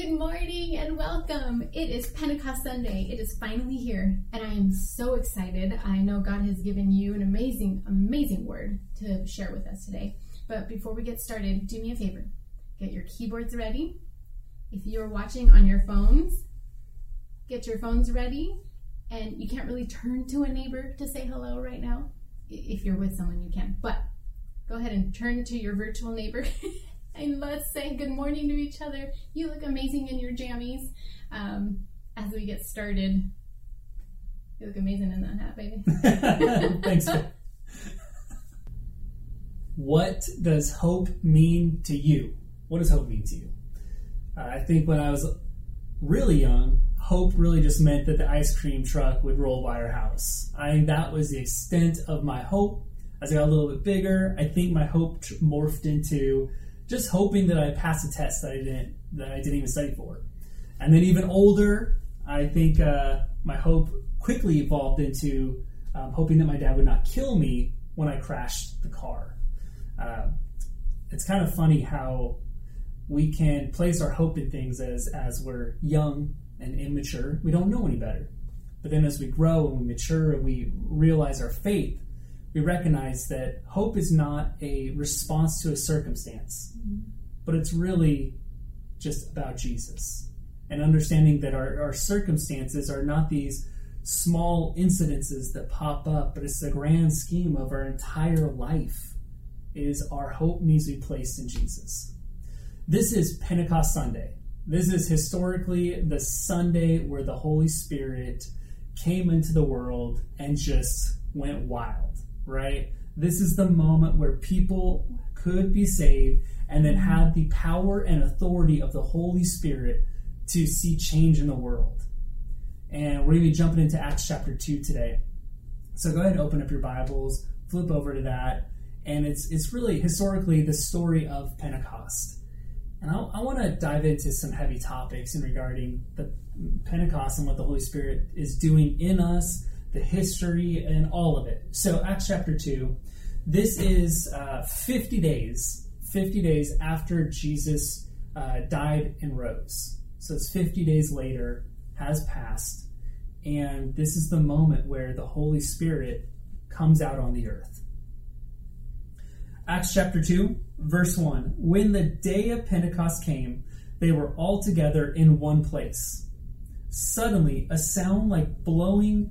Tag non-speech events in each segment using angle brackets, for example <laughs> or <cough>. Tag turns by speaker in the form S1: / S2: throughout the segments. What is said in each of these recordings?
S1: Good morning and welcome. It is Pentecost Sunday. It is finally here, and I am so excited. I know God has given you an amazing, amazing word to share with us today. But before we get started, do me a favor get your keyboards ready. If you're watching on your phones, get your phones ready. And you can't really turn to a neighbor to say hello right now. If you're with someone, you can. But go ahead and turn to your virtual neighbor <laughs> and let's say good morning to each other. You look amazing in your jammies. Um, as we get started, you look amazing in that hat, baby. <laughs>
S2: Thanks. what does hope mean to you? What does hope mean to you? Uh, I think when I was really young, hope really just meant that the ice cream truck would roll by our house. I think that was the extent of my hope. As I got a little bit bigger, I think my hope morphed into just hoping that I passed a test that I didn't that I didn't even study for. And then even older, I think uh, my hope quickly evolved into um, hoping that my dad would not kill me when I crashed the car. Uh, it's kind of funny how we can place our hope in things as as we're young and immature. We don't know any better. But then as we grow and we mature and we realize our faith, we recognize that hope is not a response to a circumstance, but it's really just about Jesus. And understanding that our, our circumstances are not these small incidences that pop up, but it's the grand scheme of our entire life is our hope needs to be placed in Jesus. This is Pentecost Sunday. This is historically the Sunday where the Holy Spirit came into the world and just went wild right? This is the moment where people could be saved and then had the power and authority of the Holy Spirit to see change in the world. And we're going to be jumping into Acts chapter 2 today. So go ahead and open up your Bibles, flip over to that, and it's it's really historically the story of Pentecost. And I, I want to dive into some heavy topics in regarding the Pentecost and what the Holy Spirit is doing in us the history, and all of it. So, Acts chapter 2, this is uh, 50 days, 50 days after Jesus uh, died and rose. So, it's 50 days later, has passed, and this is the moment where the Holy Spirit comes out on the earth. Acts chapter 2, verse 1 When the day of Pentecost came, they were all together in one place. Suddenly, a sound like blowing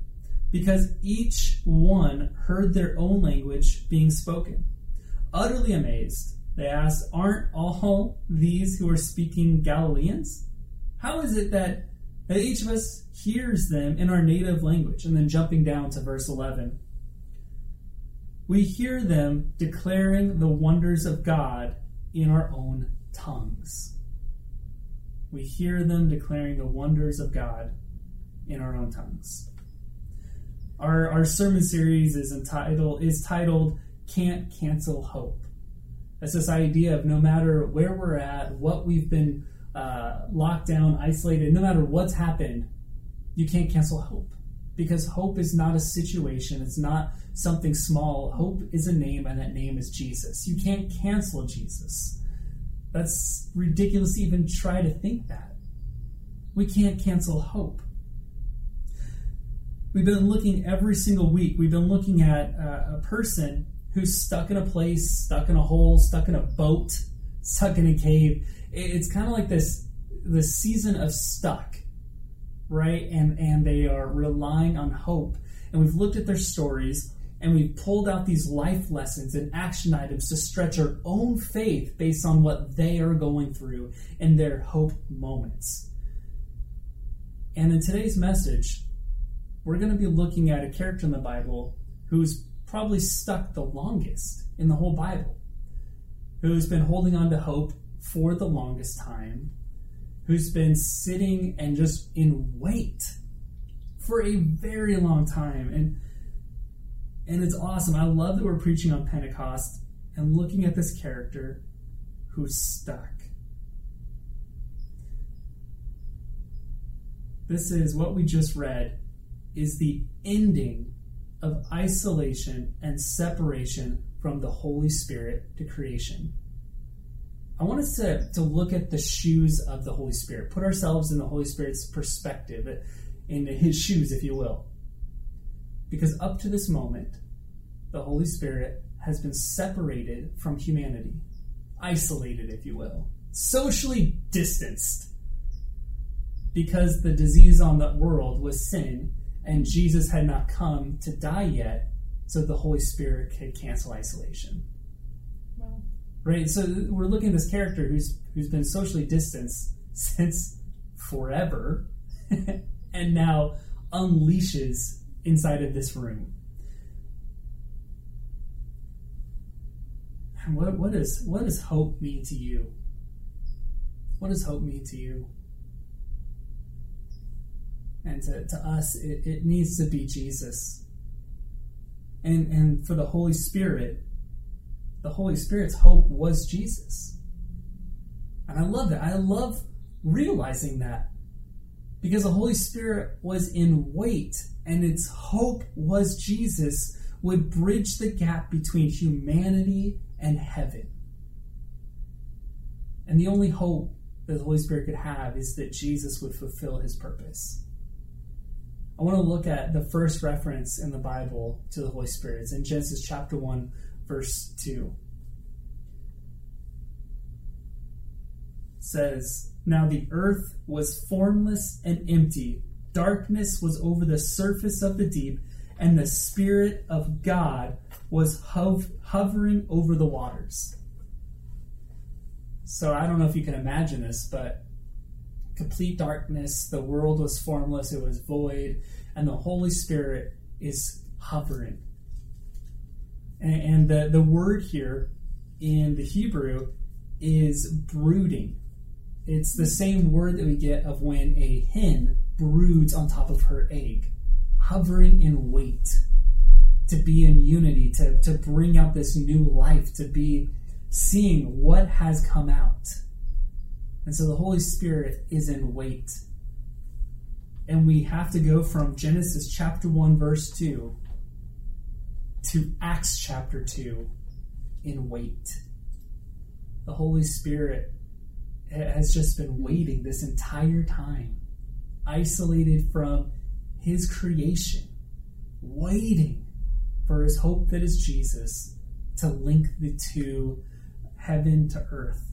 S2: because each one heard their own language being spoken. Utterly amazed, they asked, Aren't all these who are speaking Galileans? How is it that, that each of us hears them in our native language? And then jumping down to verse 11. We hear them declaring the wonders of God in our own tongues. We hear them declaring the wonders of God in our own tongues. Our, our sermon series is entitled is titled Can't Cancel Hope. That's this idea of no matter where we're at, what we've been uh, locked down, isolated, no matter what's happened, you can't cancel hope. Because hope is not a situation, it's not something small. Hope is a name, and that name is Jesus. You can't cancel Jesus. That's ridiculous even try to think that. We can't cancel hope. We've been looking every single week, we've been looking at uh, a person who's stuck in a place, stuck in a hole, stuck in a boat, stuck in a cave. It's kind of like this this season of stuck, right? And and they are relying on hope. And we've looked at their stories and we've pulled out these life lessons and action items to stretch our own faith based on what they are going through in their hope moments. And in today's message, we're going to be looking at a character in the Bible who's probably stuck the longest in the whole Bible, who's been holding on to hope for the longest time, who's been sitting and just in wait for a very long time. And and it's awesome. I love that we're preaching on Pentecost and looking at this character who's stuck. This is what we just read is the ending of isolation and separation from the Holy Spirit to creation. I want us to, to look at the shoes of the Holy Spirit, put ourselves in the Holy Spirit's perspective, in his shoes, if you will. Because up to this moment, the Holy Spirit has been separated from humanity, isolated, if you will, socially distanced. Because the disease on the world was sin, and Jesus had not come to die yet, so the Holy Spirit could cancel isolation. Wow. Right? So we're looking at this character who's who's been socially distanced <laughs> since forever <laughs> and now unleashes inside of this room. And what, what, is, what does hope mean to you? What does hope mean to you? And to, to us, it, it needs to be Jesus. And, and for the Holy Spirit, the Holy Spirit's hope was Jesus. And I love that. I love realizing that because the Holy Spirit was in wait and its hope was Jesus would bridge the gap between humanity and heaven. And the only hope that the Holy Spirit could have is that Jesus would fulfill his purpose. I want to look at the first reference in the Bible to the Holy Spirit. It's in Genesis chapter 1, verse 2. It says, Now the earth was formless and empty, darkness was over the surface of the deep, and the Spirit of God was hov- hovering over the waters. So I don't know if you can imagine this, but complete darkness, the world was formless, it was void, and the Holy Spirit is hovering. And, and the, the word here in the Hebrew is brooding. It's the same word that we get of when a hen broods on top of her egg, hovering in wait to be in unity, to, to bring out this new life, to be seeing what has come out. And so the Holy Spirit is in wait. And we have to go from Genesis chapter 1, verse 2 to Acts chapter 2 in wait. The Holy Spirit has just been waiting this entire time, isolated from His creation, waiting for his hope that is Jesus to link the two, heaven to earth.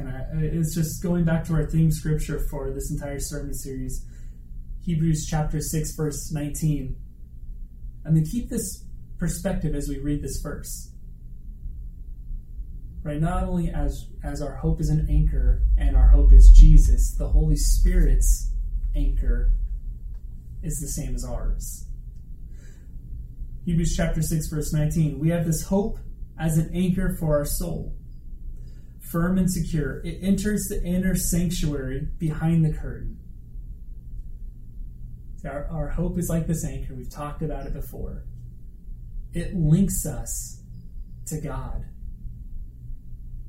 S2: And I, it's just going back to our theme scripture for this entire sermon series, Hebrews chapter 6, verse 19. And then keep this perspective as we read this verse right? Not only as as our hope is an anchor and our hope is Jesus, the Holy Spirit's anchor is the same as ours. Hebrews chapter 6 verse 19. We have this hope as an anchor for our soul. Firm and secure. It enters the inner sanctuary behind the curtain. Our, our hope is like this anchor. We've talked about it before. It links us to God.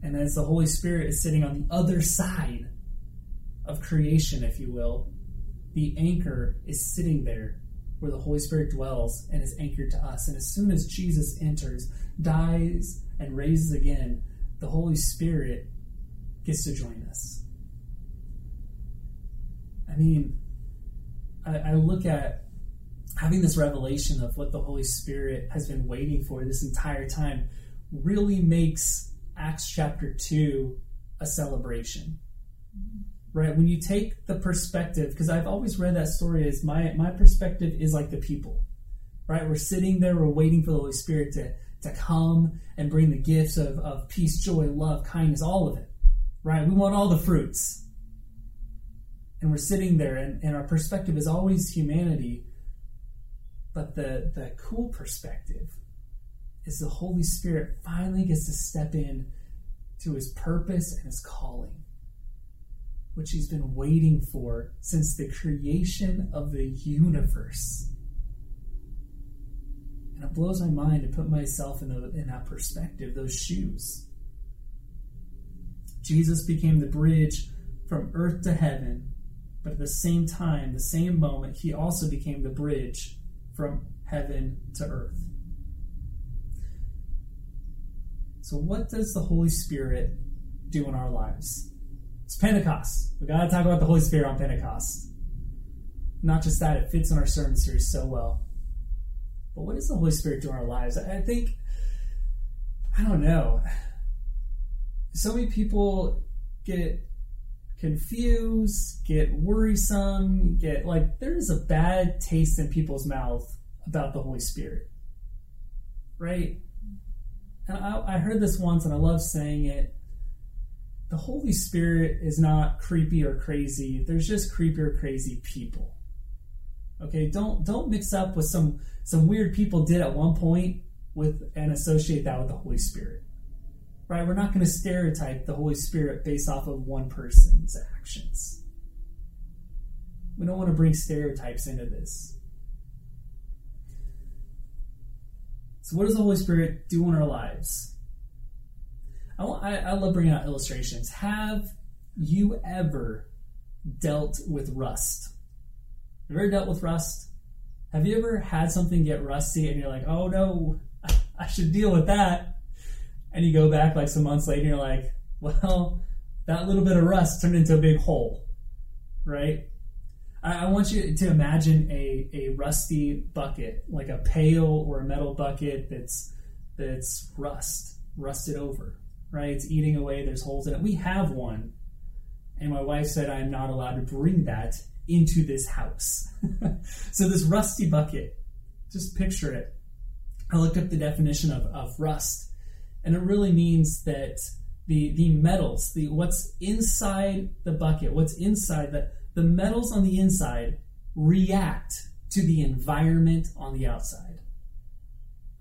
S2: And as the Holy Spirit is sitting on the other side of creation, if you will, the anchor is sitting there where the Holy Spirit dwells and is anchored to us. And as soon as Jesus enters, dies, and raises again, the Holy Spirit gets to join us. I mean, I, I look at having this revelation of what the Holy Spirit has been waiting for this entire time really makes Acts chapter 2 a celebration. Right? When you take the perspective, because I've always read that story as my, my perspective is like the people. Right? We're sitting there, we're waiting for the Holy Spirit to, to come and bring the gifts of, of peace, joy, love, kindness, all of it. Right? We want all the fruits. And we're sitting there, and, and our perspective is always humanity. But the, the cool perspective is the Holy Spirit finally gets to step in to his purpose and his calling, which he's been waiting for since the creation of the universe. Blows my mind to put myself in, in that perspective, those shoes. Jesus became the bridge from earth to heaven, but at the same time, the same moment, he also became the bridge from heaven to earth. So, what does the Holy Spirit do in our lives? It's Pentecost. We got to talk about the Holy Spirit on Pentecost. Not just that, it fits in our sermon series so well. But what does the Holy Spirit do in our lives? I think, I don't know. So many people get confused, get worrisome, get like there's a bad taste in people's mouth about the Holy Spirit. Right? And I, I heard this once and I love saying it. The Holy Spirit is not creepy or crazy. There's just creepy or crazy people. Okay, don't don't mix up with some some weird people did at one point with and associate that with the Holy Spirit. Right? We're not going to stereotype the Holy Spirit based off of one person's actions. We don't want to bring stereotypes into this. So, what does the Holy Spirit do in our lives? I, I, I love bringing out illustrations. Have you ever dealt with rust? Have you ever dealt with rust? Have you ever had something get rusty and you're like, oh no, I should deal with that? And you go back like some months later and you're like, <laughs> well, that little bit of rust turned into a big hole, right? I, want you to imagine a, a rusty bucket, like a pail or a metal bucket that's that's rust, rusted over, right? It's eating away, there's holes in it. We have one. And my wife said I'm not allowed to bring that into this house. <laughs> so this rusty bucket, just picture it. I looked up the definition of, of rust, and it really means that the the metals, the what's inside the bucket, what's inside the the metals on the inside react to the environment on the outside.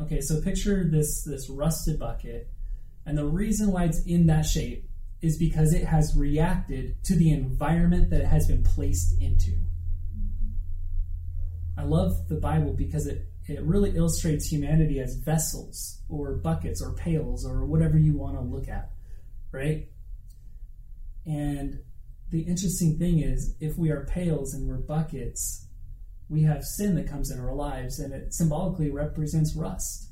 S2: Okay, so picture this this rusted bucket, and the reason why it's in that shape is because it has reacted to the environment that it has been placed into. I love the Bible because it, it really illustrates humanity as vessels or buckets or pails or whatever you want to look at, right? And the interesting thing is, if we are pails and we're buckets, we have sin that comes in our lives, and it symbolically represents rust.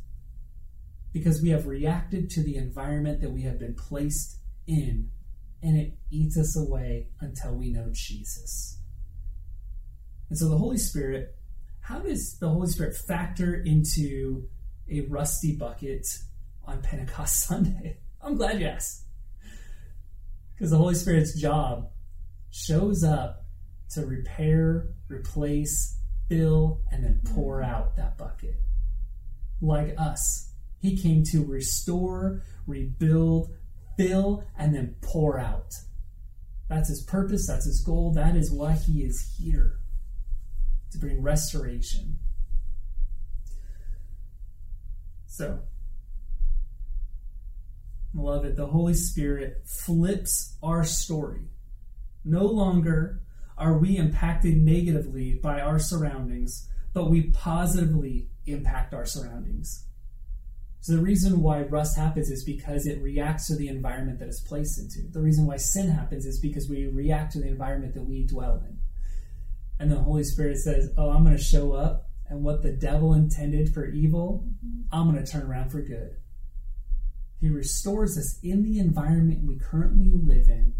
S2: Because we have reacted to the environment that we have been placed in, and it eats us away until we know Jesus. And so, the Holy Spirit, how does the Holy Spirit factor into a rusty bucket on Pentecost <laughs> Sunday? I'm glad you asked. Because the Holy Spirit's job shows up to repair, replace, fill, and then pour mm-hmm. out that bucket. Like us, he came to restore, rebuild, fill, and then pour out. That's his purpose, that's his goal, that is why he is here to bring restoration. So, beloved, the Holy Spirit flips our story no longer are we impacted negatively by our surroundings, but we positively impact our surroundings. So the reason why rust happens is because it reacts to the environment that it's placed into. The reason why sin happens is because we react to the environment that we dwell in. And the Holy Spirit says, Oh, I'm going to show up, and what the devil intended for evil, mm-hmm. I'm going to turn around for good. He restores us in the environment we currently live in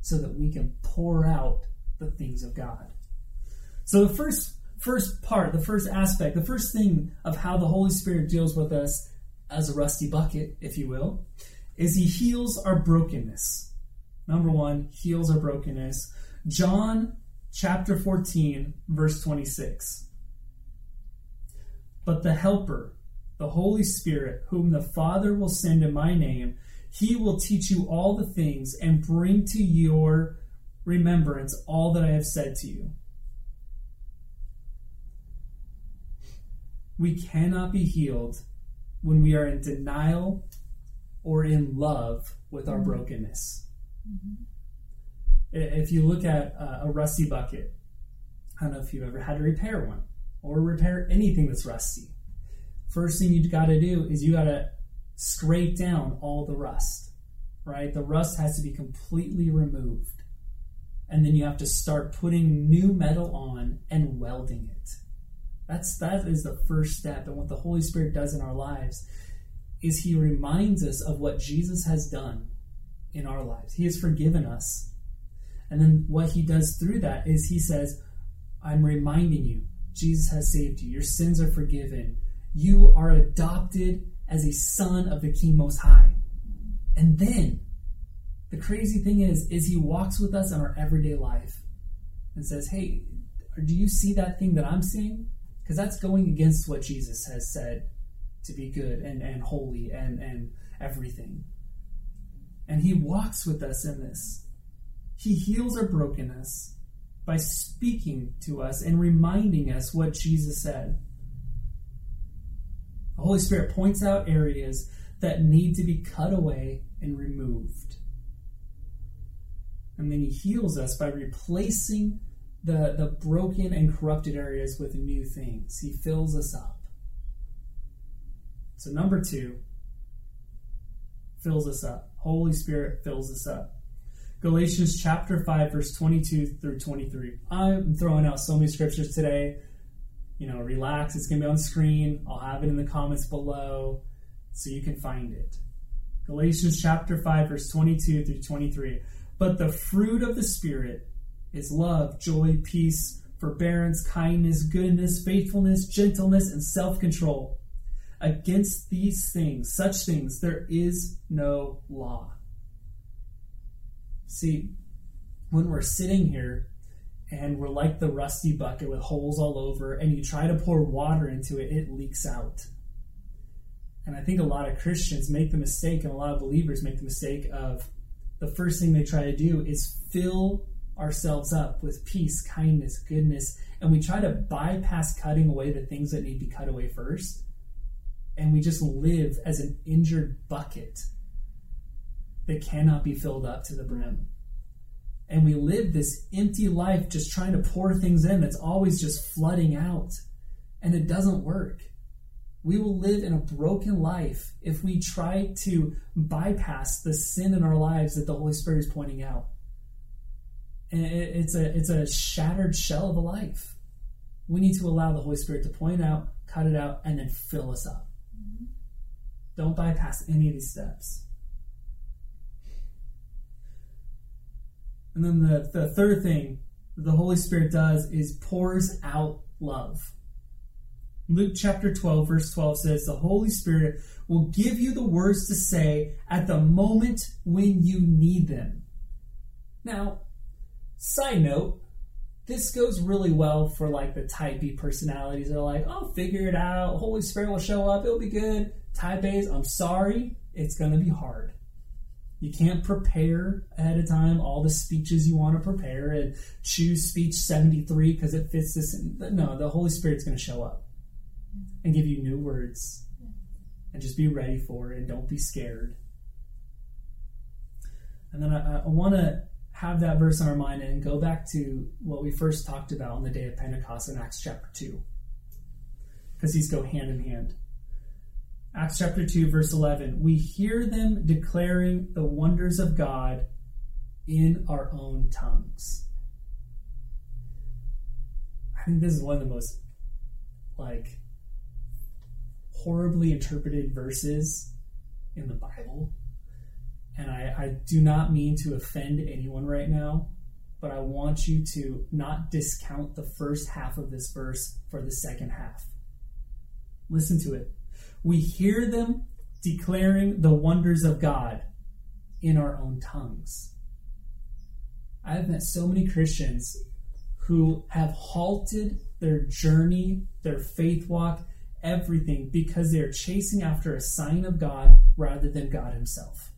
S2: so that we can pour out the things of God. So the first first part, the first aspect, the first thing of how the Holy Spirit deals with us as a rusty bucket, if you will, is he heals our brokenness. Number 1, heals our brokenness. John chapter 14, verse 26. But the helper, the Holy Spirit, whom the Father will send in my name, he will teach you all the things and bring to your remembrance all that I have said to you. We cannot be healed when we are in denial or in love with our mm-hmm. brokenness. Mm-hmm. If you look at a rusty bucket, I don't know if you've ever had to repair one or repair anything that's rusty. First thing you got to do is you got to scrape down all the rust, right? The rust has to be completely removed. And then you have to start putting new metal on and welding it. That's that is the first step. And what the Holy Spirit does in our lives is he reminds us of what Jesus has done in our lives. He has forgiven us. And then what he does through that is he says, I'm reminding you, Jesus has saved you. Your sins are forgiven. You are adopted as a son of the King Most High. And then the crazy thing is, is he walks with us in our everyday life and says, Hey, do you see that thing that I'm seeing? Because that's going against what Jesus has said to be good and, and holy and, and everything. And he walks with us in this. He heals our brokenness by speaking to us and reminding us what Jesus said. The Holy Spirit points out areas that need to be cut away and removed. And then he heals us by replacing the, the broken and corrupted areas with new things. He fills us up. So, number two, fills us up. Holy Spirit fills us up. Galatians chapter 5, verse 22 through 23. I'm throwing out so many scriptures today. You know, relax. It's going to be on screen. I'll have it in the comments below so you can find it. Galatians chapter 5, verse 22 through 23. But the fruit of the Spirit is love, joy, peace, forbearance, kindness, goodness, faithfulness, gentleness, and self control. Against these things, such things, there is no law. See, when we're sitting here and we're like the rusty bucket with holes all over, and you try to pour water into it, it leaks out. And I think a lot of Christians make the mistake, and a lot of believers make the mistake of the first thing they try to do is fill ourselves up with peace, kindness, goodness, and we try to bypass cutting away the things that need to be cut away first. And we just live as an injured bucket that cannot be filled up to the brim. And we live this empty life just trying to pour things in that's always just flooding out. And it doesn't work. We will live in a broken life if we try to bypass the sin in our lives that the Holy Spirit is pointing out. It's a it's a shattered shell of a life. We need to allow the Holy Spirit to point out, cut it out, and then fill us up. Mm-hmm. Don't bypass any of these steps. And then the, the third thing the Holy Spirit does is pours out love. Luke chapter 12, verse 12 says, The Holy Spirit will give you the words to say at the moment when you need them. Now, side note, this goes really well for like the type B personalities. They're like, I'll figure it out. Holy Spirit will show up. It'll be good. Type A's, I'm sorry. It's going to be hard. You can't prepare ahead of time all the speeches you want to prepare and choose speech 73 because it fits this. No, the Holy Spirit's going to show up and give you new words. And just be ready for it and don't be scared. And then I, I want to have that verse in our mind and go back to what we first talked about on the day of Pentecost in Acts chapter 2. Because these go hand in hand. Acts chapter 2, verse 11. We hear them declaring the wonders of God in our own tongues. I think this is one of the most, like, horribly interpreted verses in the Bible. And I, I do not mean to offend anyone right now, but I want you to not discount the first half of this verse for the second half. Listen to it. We hear them declaring the wonders of God in our own tongues. I've met so many Christians who have halted their journey, their faith walk, everything because they're chasing after a sign of God rather than God Himself.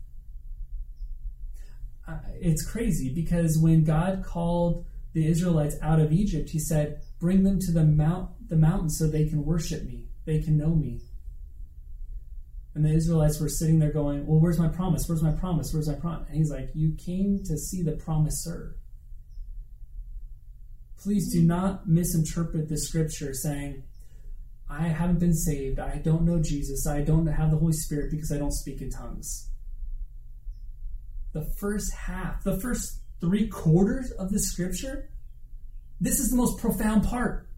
S2: It's crazy because when God called the Israelites out of Egypt, He said, "Bring them to the mount, the mountain, so they can worship Me, they can know Me." And the Israelites were sitting there going, Well, where's my promise? Where's my promise? Where's my promise? And he's like, You came to see the promiser. Please do not misinterpret the scripture saying, I haven't been saved. I don't know Jesus. I don't have the Holy Spirit because I don't speak in tongues. The first half, the first three quarters of the scripture, this is the most profound part.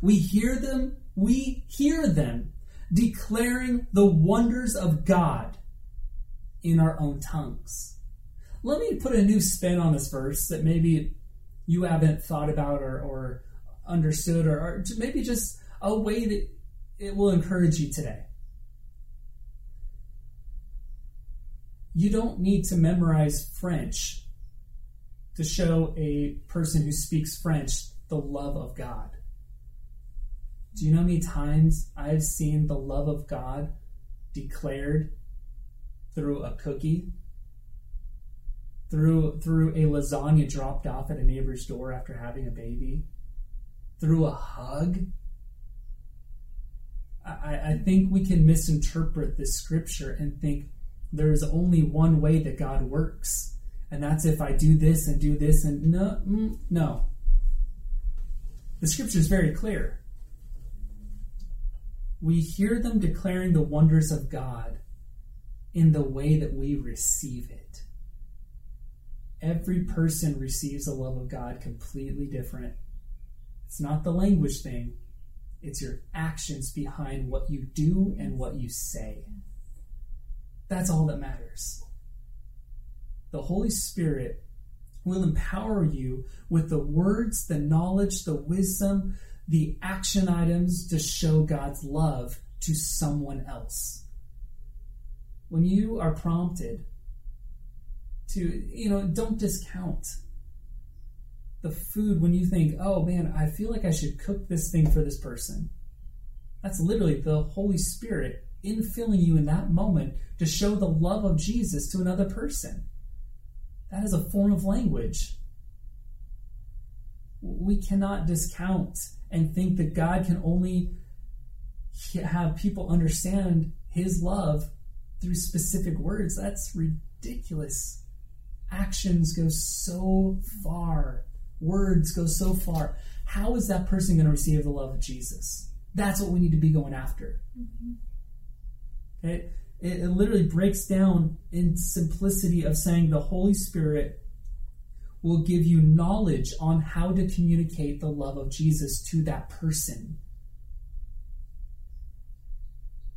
S2: We hear them, we hear them declaring the wonders of God in our own tongues. Let me put a new spin on this verse that maybe you haven't thought about or, or understood, or, or maybe just a way that it will encourage you today. You don't need to memorize French to show a person who speaks French the love of God. Do you know how many times I've seen the love of God declared through a cookie? Through through a lasagna dropped off at a neighbor's door after having a baby? Through a hug? I, I think we can misinterpret this scripture and think there's only one way that God works, and that's if I do this and do this and no, mm, no. The scripture is very clear we hear them declaring the wonders of God in the way that we receive it. Every person receives the love of God completely different. It's not the language thing, it's your actions behind what you do and what you say. That's all that matters. The Holy Spirit will empower you with the words, the knowledge, the wisdom, the action items to show God's love to someone else. When you are prompted to, you know, don't discount the food when you think, oh man, I feel like I should cook this thing for this person. That's literally the Holy Spirit infilling you in that moment to show the love of Jesus to another person. That is a form of language. We cannot discount and think that God can only have people understand his love through specific words. That's ridiculous. Actions go so far, words go so far. How is that person going to receive the love of Jesus? That's what we need to be going after. Mm-hmm. Okay? It, it literally breaks down in simplicity of saying the Holy Spirit will give you knowledge on how to communicate the love of Jesus to that person.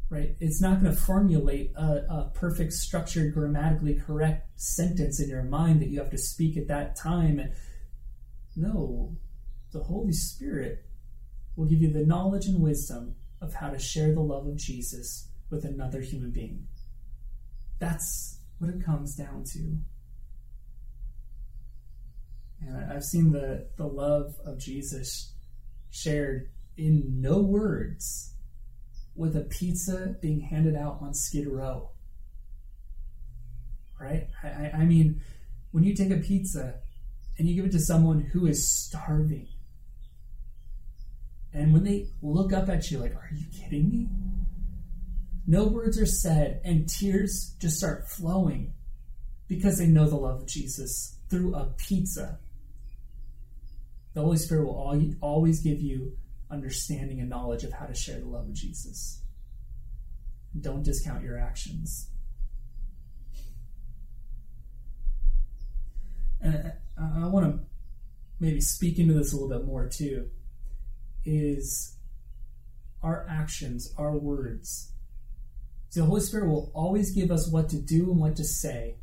S2: Right? It's not going to formulate a, a, perfect, structured, grammatically correct sentence in your mind that you have to speak at that time. No, the Holy Spirit will give you the knowledge and wisdom of how to share the love of Jesus with another human being. That's what it comes down to. And I've seen the, the love of Jesus shared in no words with a pizza being handed out on Skid Row. Right? I, I mean, when you take a pizza and you give it to someone who is starving, and when they look up at you like, Are you kidding me? No words are said, and tears just start flowing because they know the love of Jesus through a pizza the Holy Spirit will always give you understanding and knowledge of how to share the love of Jesus. Don't discount your actions. And I want to maybe speak into this a little bit more too. Is our actions, our words. See, the Holy Spirit will always give us what to do and what to say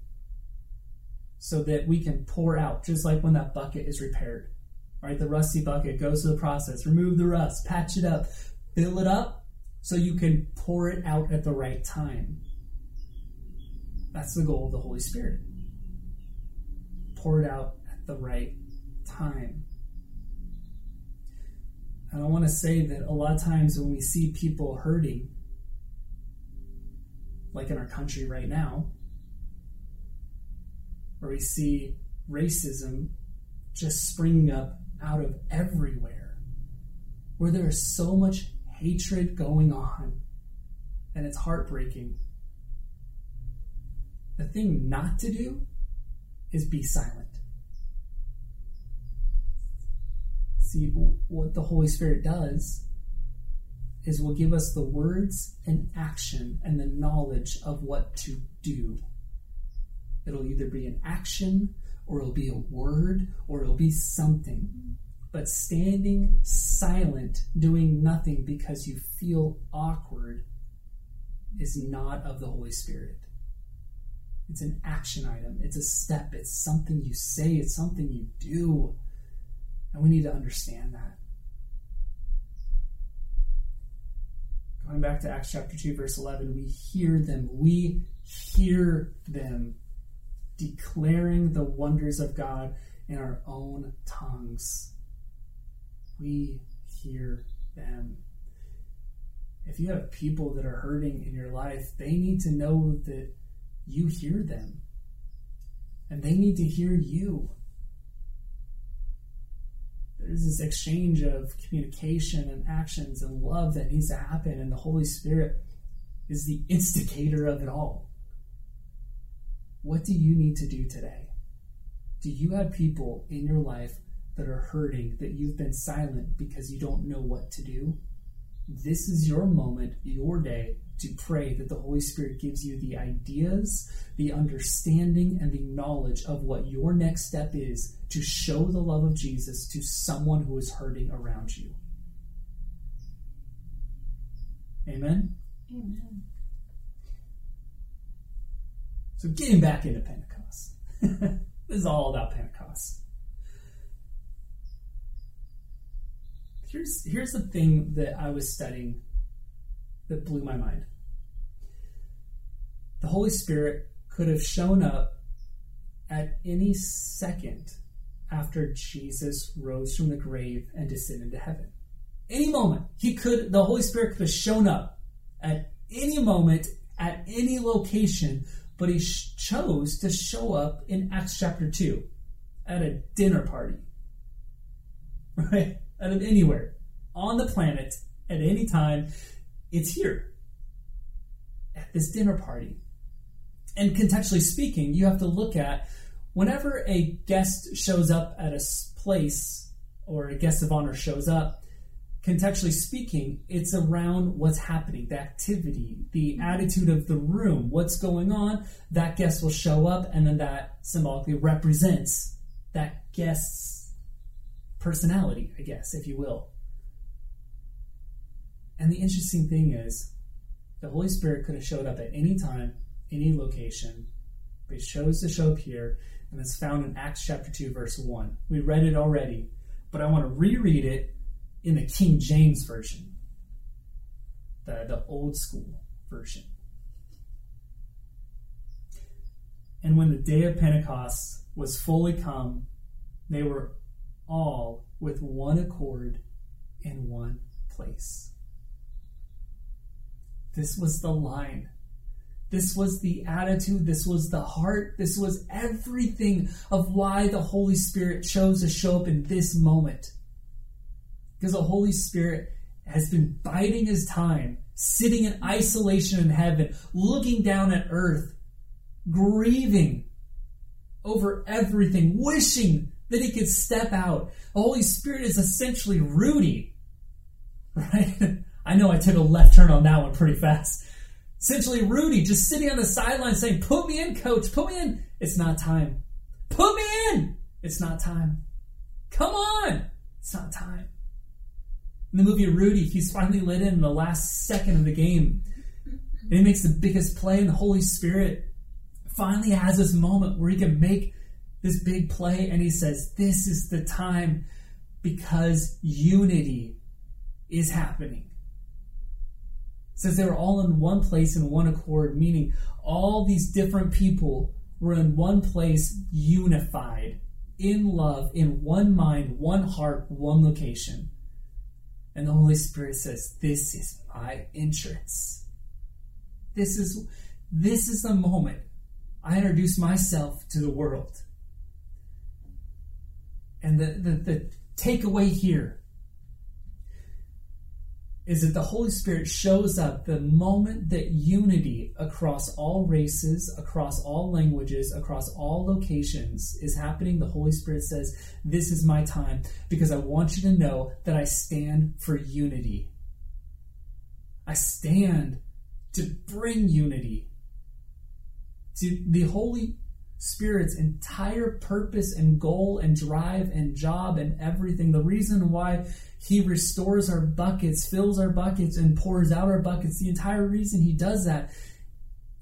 S2: so that we can pour out, just like when that bucket is repaired right? The rusty bucket goes through the process, remove the rust, patch it up, fill it up so you can pour it out at the right time. That's the goal of the Holy Spirit. Pour it out at the right time. And I want to say that a lot of times when we see people hurting, like in our country right now, where we see racism just springing up out of everywhere, where there is so much hatred going on. and it's heartbreaking. The thing not to do is be silent. See, what the Holy Spirit does is will give us the words and action and the knowledge of what to do. It'll either be an action or it'll be a word or it'll be something. But standing silent, doing nothing because you feel awkward, is not of the Holy Spirit. It's an action item, it's a step, it's something you say, it's something you do. And we need to understand that. Going back to Acts chapter 2, verse 11, we hear them. We hear them declaring the wonders of God in our own tongues. We hear them. If you have people that are hurting in your life, they need to know that you hear them. And they need to hear you there's this exchange of communication and actions and love that needs to happen, and the Holy Spirit is the instigator of it all. What do you need to do today? Do you have people in your life that are hurting that you've been silent because you don't know what to do? This is your moment, your day to pray that the Holy Spirit gives you the ideas, the understanding, and the knowledge of what your next step is to show the love of Jesus to someone who is hurting around you. Amen?
S1: Amen.
S2: So, getting back into Pentecost. <laughs> this is all about Pentecost. Here's, here's the thing that I was studying that blew my mind. The Holy Spirit could have shown up at any second after Jesus rose from the grave and descended to heaven. Any moment, he could the Holy Spirit could have shown up at any moment at any location, but he sh- chose to show up in Acts chapter 2 at a dinner party. <laughs> Right? Out of anywhere on the planet at any time it's here at this dinner party. And contextually speaking, you have to look at whenever a guest shows up at a place or a guest of honor shows up, contextually speaking, it's around what's happening, the activity, the attitude of the room, what's going on. That guest will show up, and then that symbolically represents that guest's personality, I guess, if you will. And the interesting thing is, the Holy Spirit could have showed up at any time, any location, but he chose to show up here, and it's found in Acts chapter 2, verse 1. We read it already, but I want to reread it in the King James Version, the, the old school version. And when the day of Pentecost was fully come, they were all with one accord in one place. This was the line. This was the attitude. This was the heart. This was everything of why the Holy Spirit chose to show up in this moment. Because the Holy Spirit has been biding his time, sitting in isolation in heaven, looking down at earth, grieving over everything, wishing that he could step out. The Holy Spirit is essentially Rudy, right? <laughs> I know I took a left turn on that one pretty fast. Essentially, Rudy just sitting on the sideline saying, Put me in, coach, put me in. It's not time. Put me in. It's not time. Come on. It's not time. In the movie Rudy, he's finally let in, in the last second of the game. And he makes the biggest play, and the Holy Spirit finally has this moment where he can make this big play, and he says, This is the time because unity is happening says they were all in one place in one accord, meaning all these different people were in one place, unified, in love, in one mind, one heart, one location. And the Holy Spirit says, This is my entrance. This is this is the moment I introduce myself to the world. And the, the, the takeaway here is that the Holy Spirit shows up the moment that unity across all races, across all languages, across all locations is happening. The Holy Spirit says, This is my time because I want you to know that I stand for unity. I stand to bring unity. To the Holy Spirit's entire purpose and goal and drive and job and everything, the reason why he restores our buckets, fills our buckets, and pours out our buckets. The entire reason He does that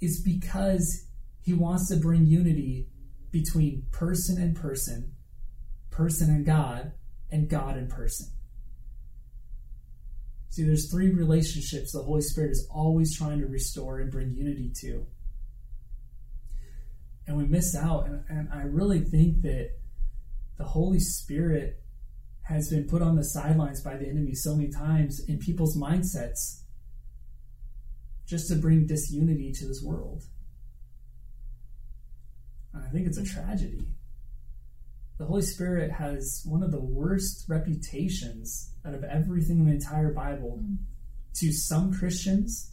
S2: is because He wants to bring unity between person and person, person and God, and God and person. See, there's three relationships the Holy Spirit is always trying to restore and bring unity to. And we miss out. And, and I really think that the Holy Spirit has been put on the sidelines by the enemy so many times in people's mindsets just to bring disunity to this world. And I think it's a tragedy. The Holy Spirit has one of the worst reputations out of everything in the entire Bible mm. to some Christians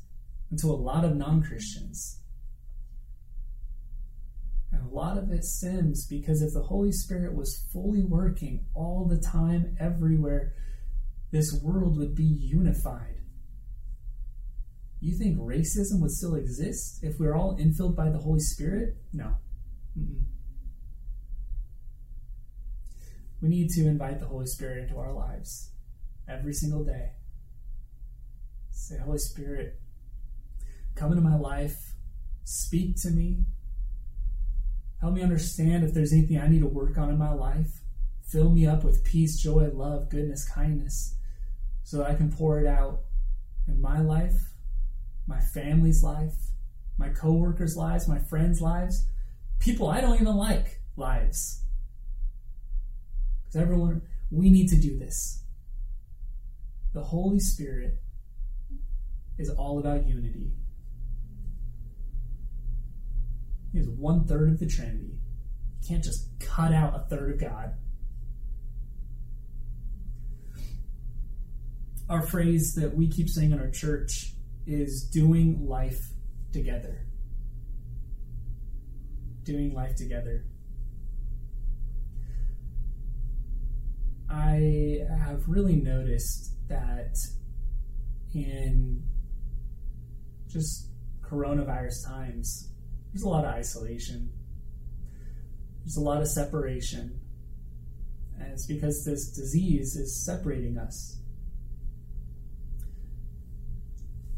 S2: and to a lot of non Christians. And a lot of it stems because if the Holy Spirit was fully working all the time, everywhere, this world would be unified. You think racism would still exist if we are all infilled by the Holy Spirit? No. Mm-mm. We need to invite the Holy Spirit into our lives every single day. Say, Holy Spirit, come into my life, speak to me, Help me understand if there's anything I need to work on in my life. Fill me up with peace, joy, love, goodness, kindness, so that I can pour it out in my life, my family's life, my coworkers' lives, my friends' lives, people I don't even like lives. Because everyone, we need to do this. The Holy Spirit is all about unity. Is one third of the Trinity. You can't just cut out a third of God. Our phrase that we keep saying in our church is doing life together. Doing life together. I have really noticed that in just coronavirus times, there's a lot of isolation. There's a lot of separation. And it's because this disease is separating us.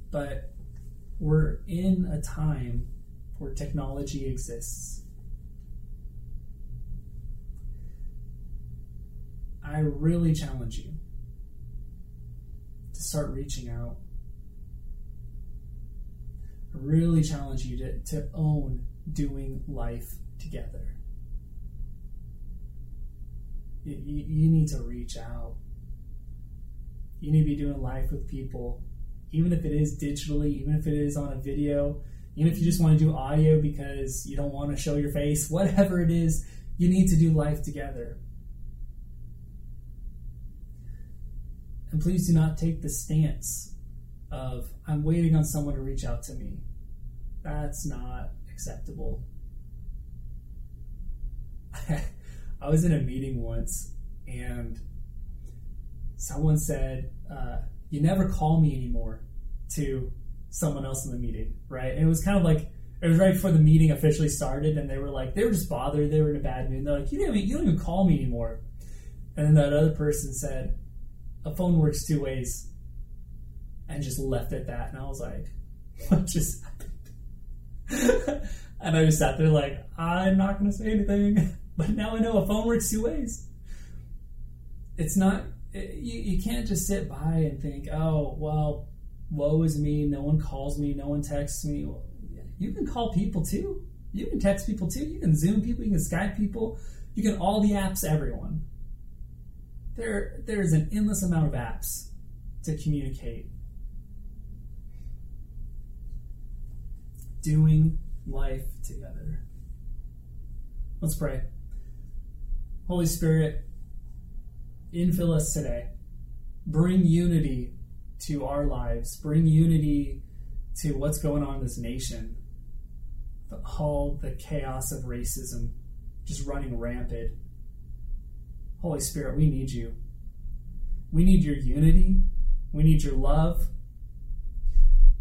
S2: But we're in a time where technology exists. I really challenge you to start reaching out really challenge you to, to own doing life together. You, you, need to reach out. You need to be doing life with people, even if it is digitally, even if it is on a video, even if you just want to do audio because you don't want to show your face, whatever it is, you need to do life together. And please do not take the stance of, I'm waiting on someone to reach out to me. That's not acceptable. <laughs> I was in a meeting once and someone said, uh, You never call me anymore to someone else in the meeting, right? And it was kind of like, it was right before the meeting officially started, and they were like, they were just bothered, they were in a bad mood. They're like, you don't, even, you don't even call me anymore. And then that other person said, a phone works two ways, and just left it at that. And I was like, <laughs> what just happened? <laughs> and I just sat there like, I'm not going to say anything. <laughs> But now I know a phone works two ways. It's not, it, you, you can't just sit by and think, oh, well, woe is me. No one calls me. No one texts me. Well, you can call people too. You can text people too. You can Zoom people. You can Skype people. You can all the apps, everyone. There, there's an endless amount of apps to communicate doing life together. Let's pray. Holy Spirit, infill us today. Bring unity to our lives. Bring unity to what's going on in this nation. The, all the chaos of racism just running rampant. Holy Spirit, we need you. We need your unity. We need your love.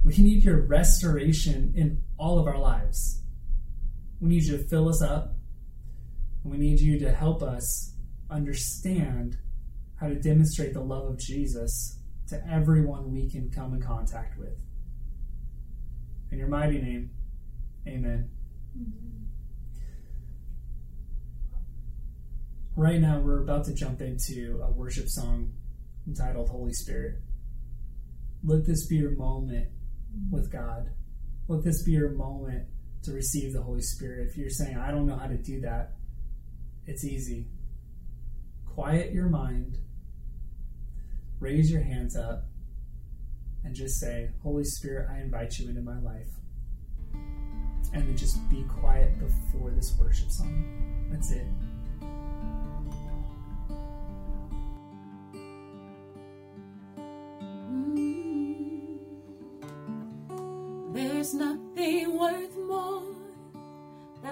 S2: We need your restoration in all of our lives. We need you to fill us up. And we need you to help us understand how to demonstrate the love of Jesus to everyone we can come in contact with. In your mighty name, amen. Mm-hmm. Right now, we're about to jump into a worship song entitled Holy Spirit. Let this be your moment with God. Let this be your moment to receive the Holy Spirit. If you're saying, I don't know how to do that, it's easy. Quiet your mind, raise your hands up, and just say, Holy Spirit, I invite you into my life. And then just be quiet before this worship song. That's it.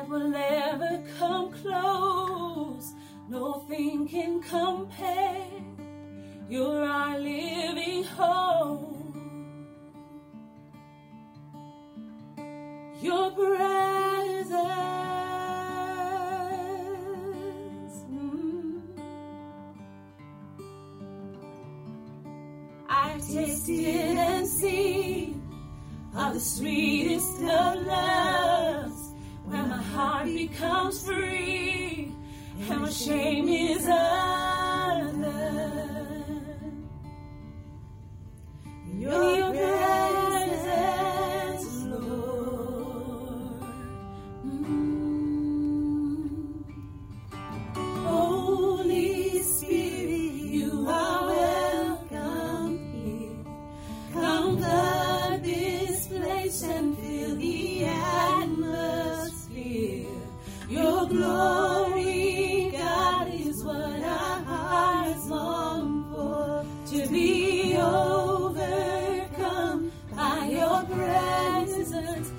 S3: Will ever come close. Nothing can compare. You're our living hope. Your presence. Mm. I've tasted and seen are the sweetest of loves shame is undone. To be overcome by your presence.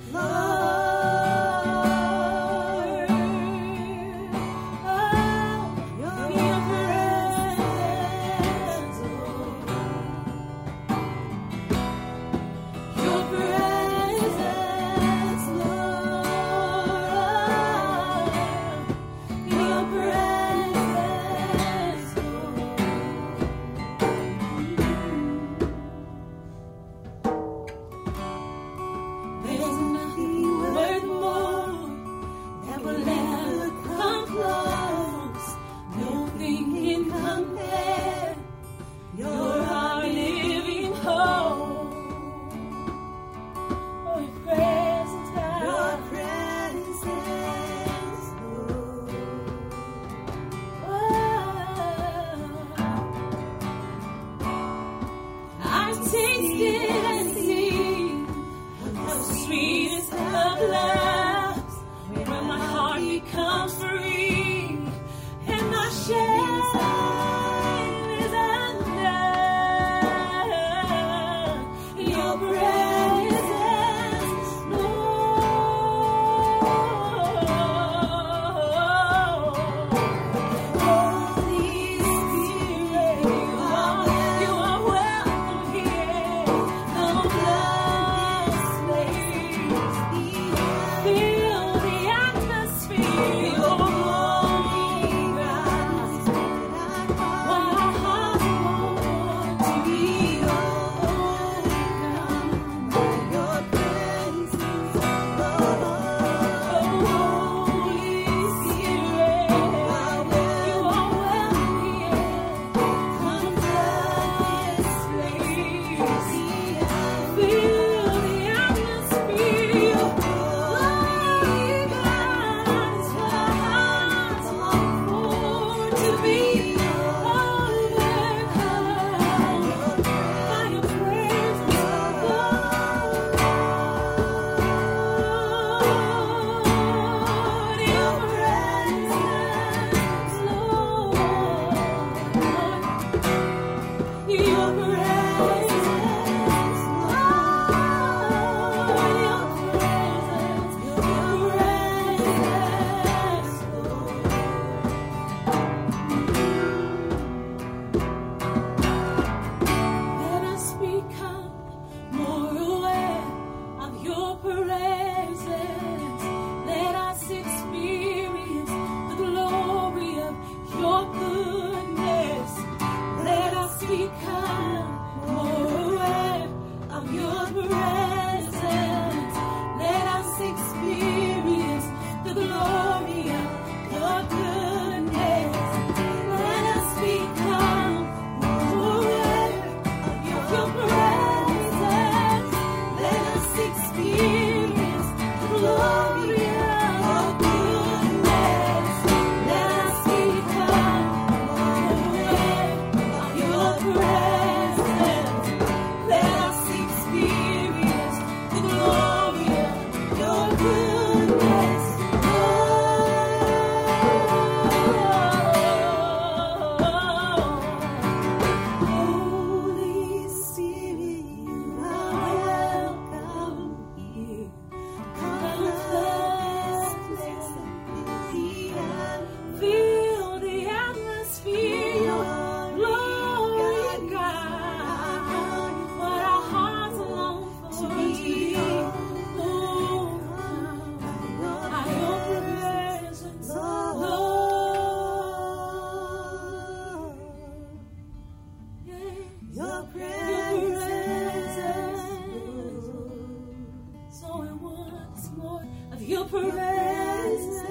S3: your presence,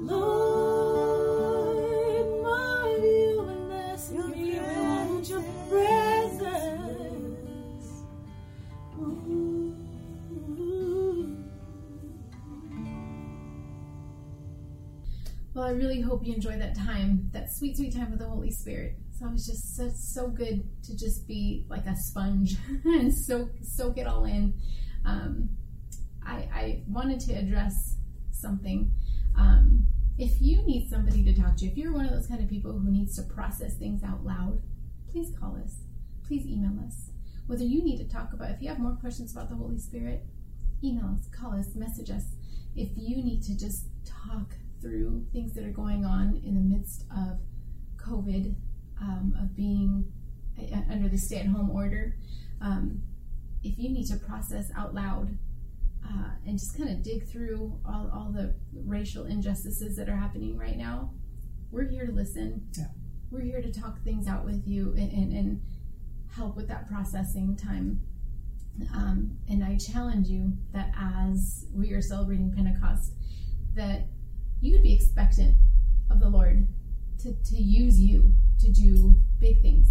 S3: Lord, my humanness, me around your presence.
S1: Well, I really hope you enjoyed that time, that sweet, sweet time with the Holy Spirit. So it was just so, so good to just be like a sponge <laughs> and soak, soak it all in. Um, I, wanted to address something. Um, if you need somebody to talk to, if you're one of those kind of people who needs to process things out loud, please call us. Please email us. Whether you need to talk about, if you have more questions about the Holy Spirit, email us, call us, message us. If you need to just talk through things that are going on in the midst of COVID, um, of being uh, under the stay at home order, um, if you need to process out loud uh, and just kind of dig through all, all the racial injustices that are happening right now, we're here to listen.
S2: Yeah.
S1: We're here to talk things out with you and, and, and help with that processing time. Um, and I challenge you that as we are celebrating Pentecost, that you would be expectant of the Lord to, to use you to do big things.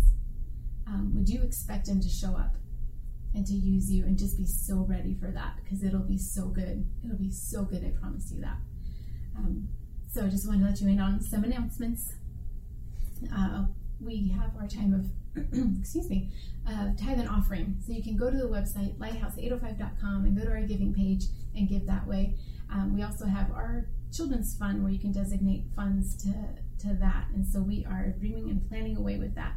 S1: Um, would you expect Him to show up and to use you and just be so ready for that? Because it'll be so good. It'll be so good, I promise you that. Um, so I just wanted to let you in on some announcements. Uh, we have our time of, <clears throat> excuse me, uh, tithe and offering. So you can go to the website, lighthouse805.com, and go to our giving page and give that way. Um, we also have our children's fund where you can designate funds to, to that. And so we are dreaming and planning away with that.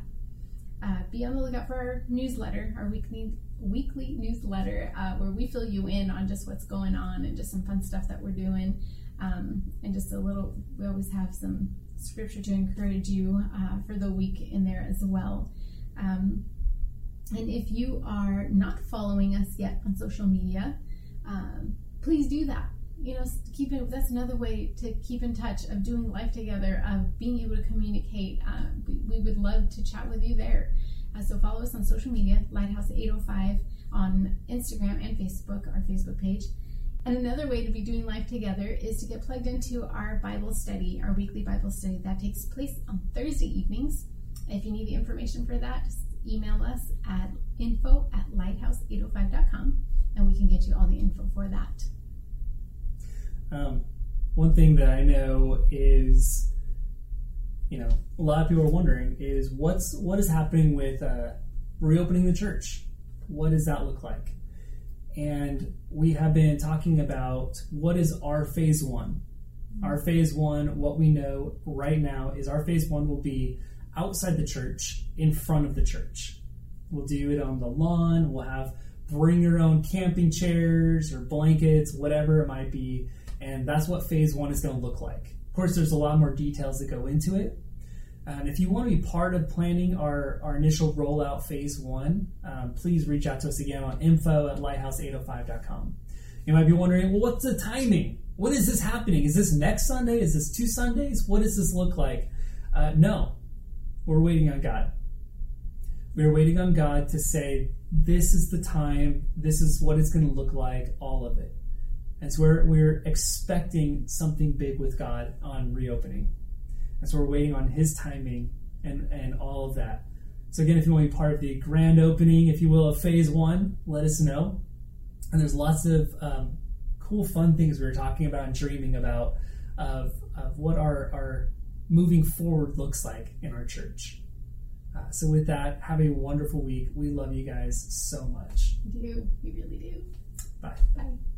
S1: Uh, be on the lookout for our newsletter, our weekly weekly newsletter, uh, where we fill you in on just what's going on and just some fun stuff that we're doing, um, and just a little. We always have some scripture to encourage you uh, for the week in there as well. Um, and if you are not following us yet on social media, um, please do that you know, keep in, that's another way to keep in touch of doing life together, of being able to communicate. Uh, we, we, would love to chat with you there. Uh, so follow us on social media, Lighthouse 805 on Instagram and Facebook, our Facebook page. And another way to be doing life together is to get plugged into our Bible study, our weekly Bible study that takes place on Thursday evenings. If you need the information for that, just email us at info at lighthouse805.com and we can get you all the info for that.
S2: Um, one thing that I know is, you know, a lot of people are wondering is what's what is happening with uh, reopening the church. What does that look like? And we have been talking about what is our phase one. Our phase one, what we know right now is our phase one will be outside the church, in front of the church. We'll do it on the lawn. We'll have bring your own camping chairs or blankets, whatever it might be and that's what phase one is going to look like. Of course, there's a lot more details that go into it. And if you want to be part of planning our, our initial rollout phase one, um, please reach out to us again on info at lighthouse805.com. You might be wondering, well, what's the timing? What is this happening? Is this next Sunday? Is this two Sundays? What does this look like? Uh, no, we're waiting on God. We're waiting on God to say, this is the time, this is what it's going to look like, all of it. And so we're, we're expecting something big with God on reopening. And so we're waiting on His timing and, and all of that. So, again, if you want to be part of the grand opening, if you will, of phase one, let us know. And there's lots of um, cool, fun things we are talking about and dreaming about of, of what our, our moving forward looks like in our church. Uh, so, with that, have a wonderful week. We love you guys so much.
S1: We do. We really do.
S2: Bye.
S1: Bye.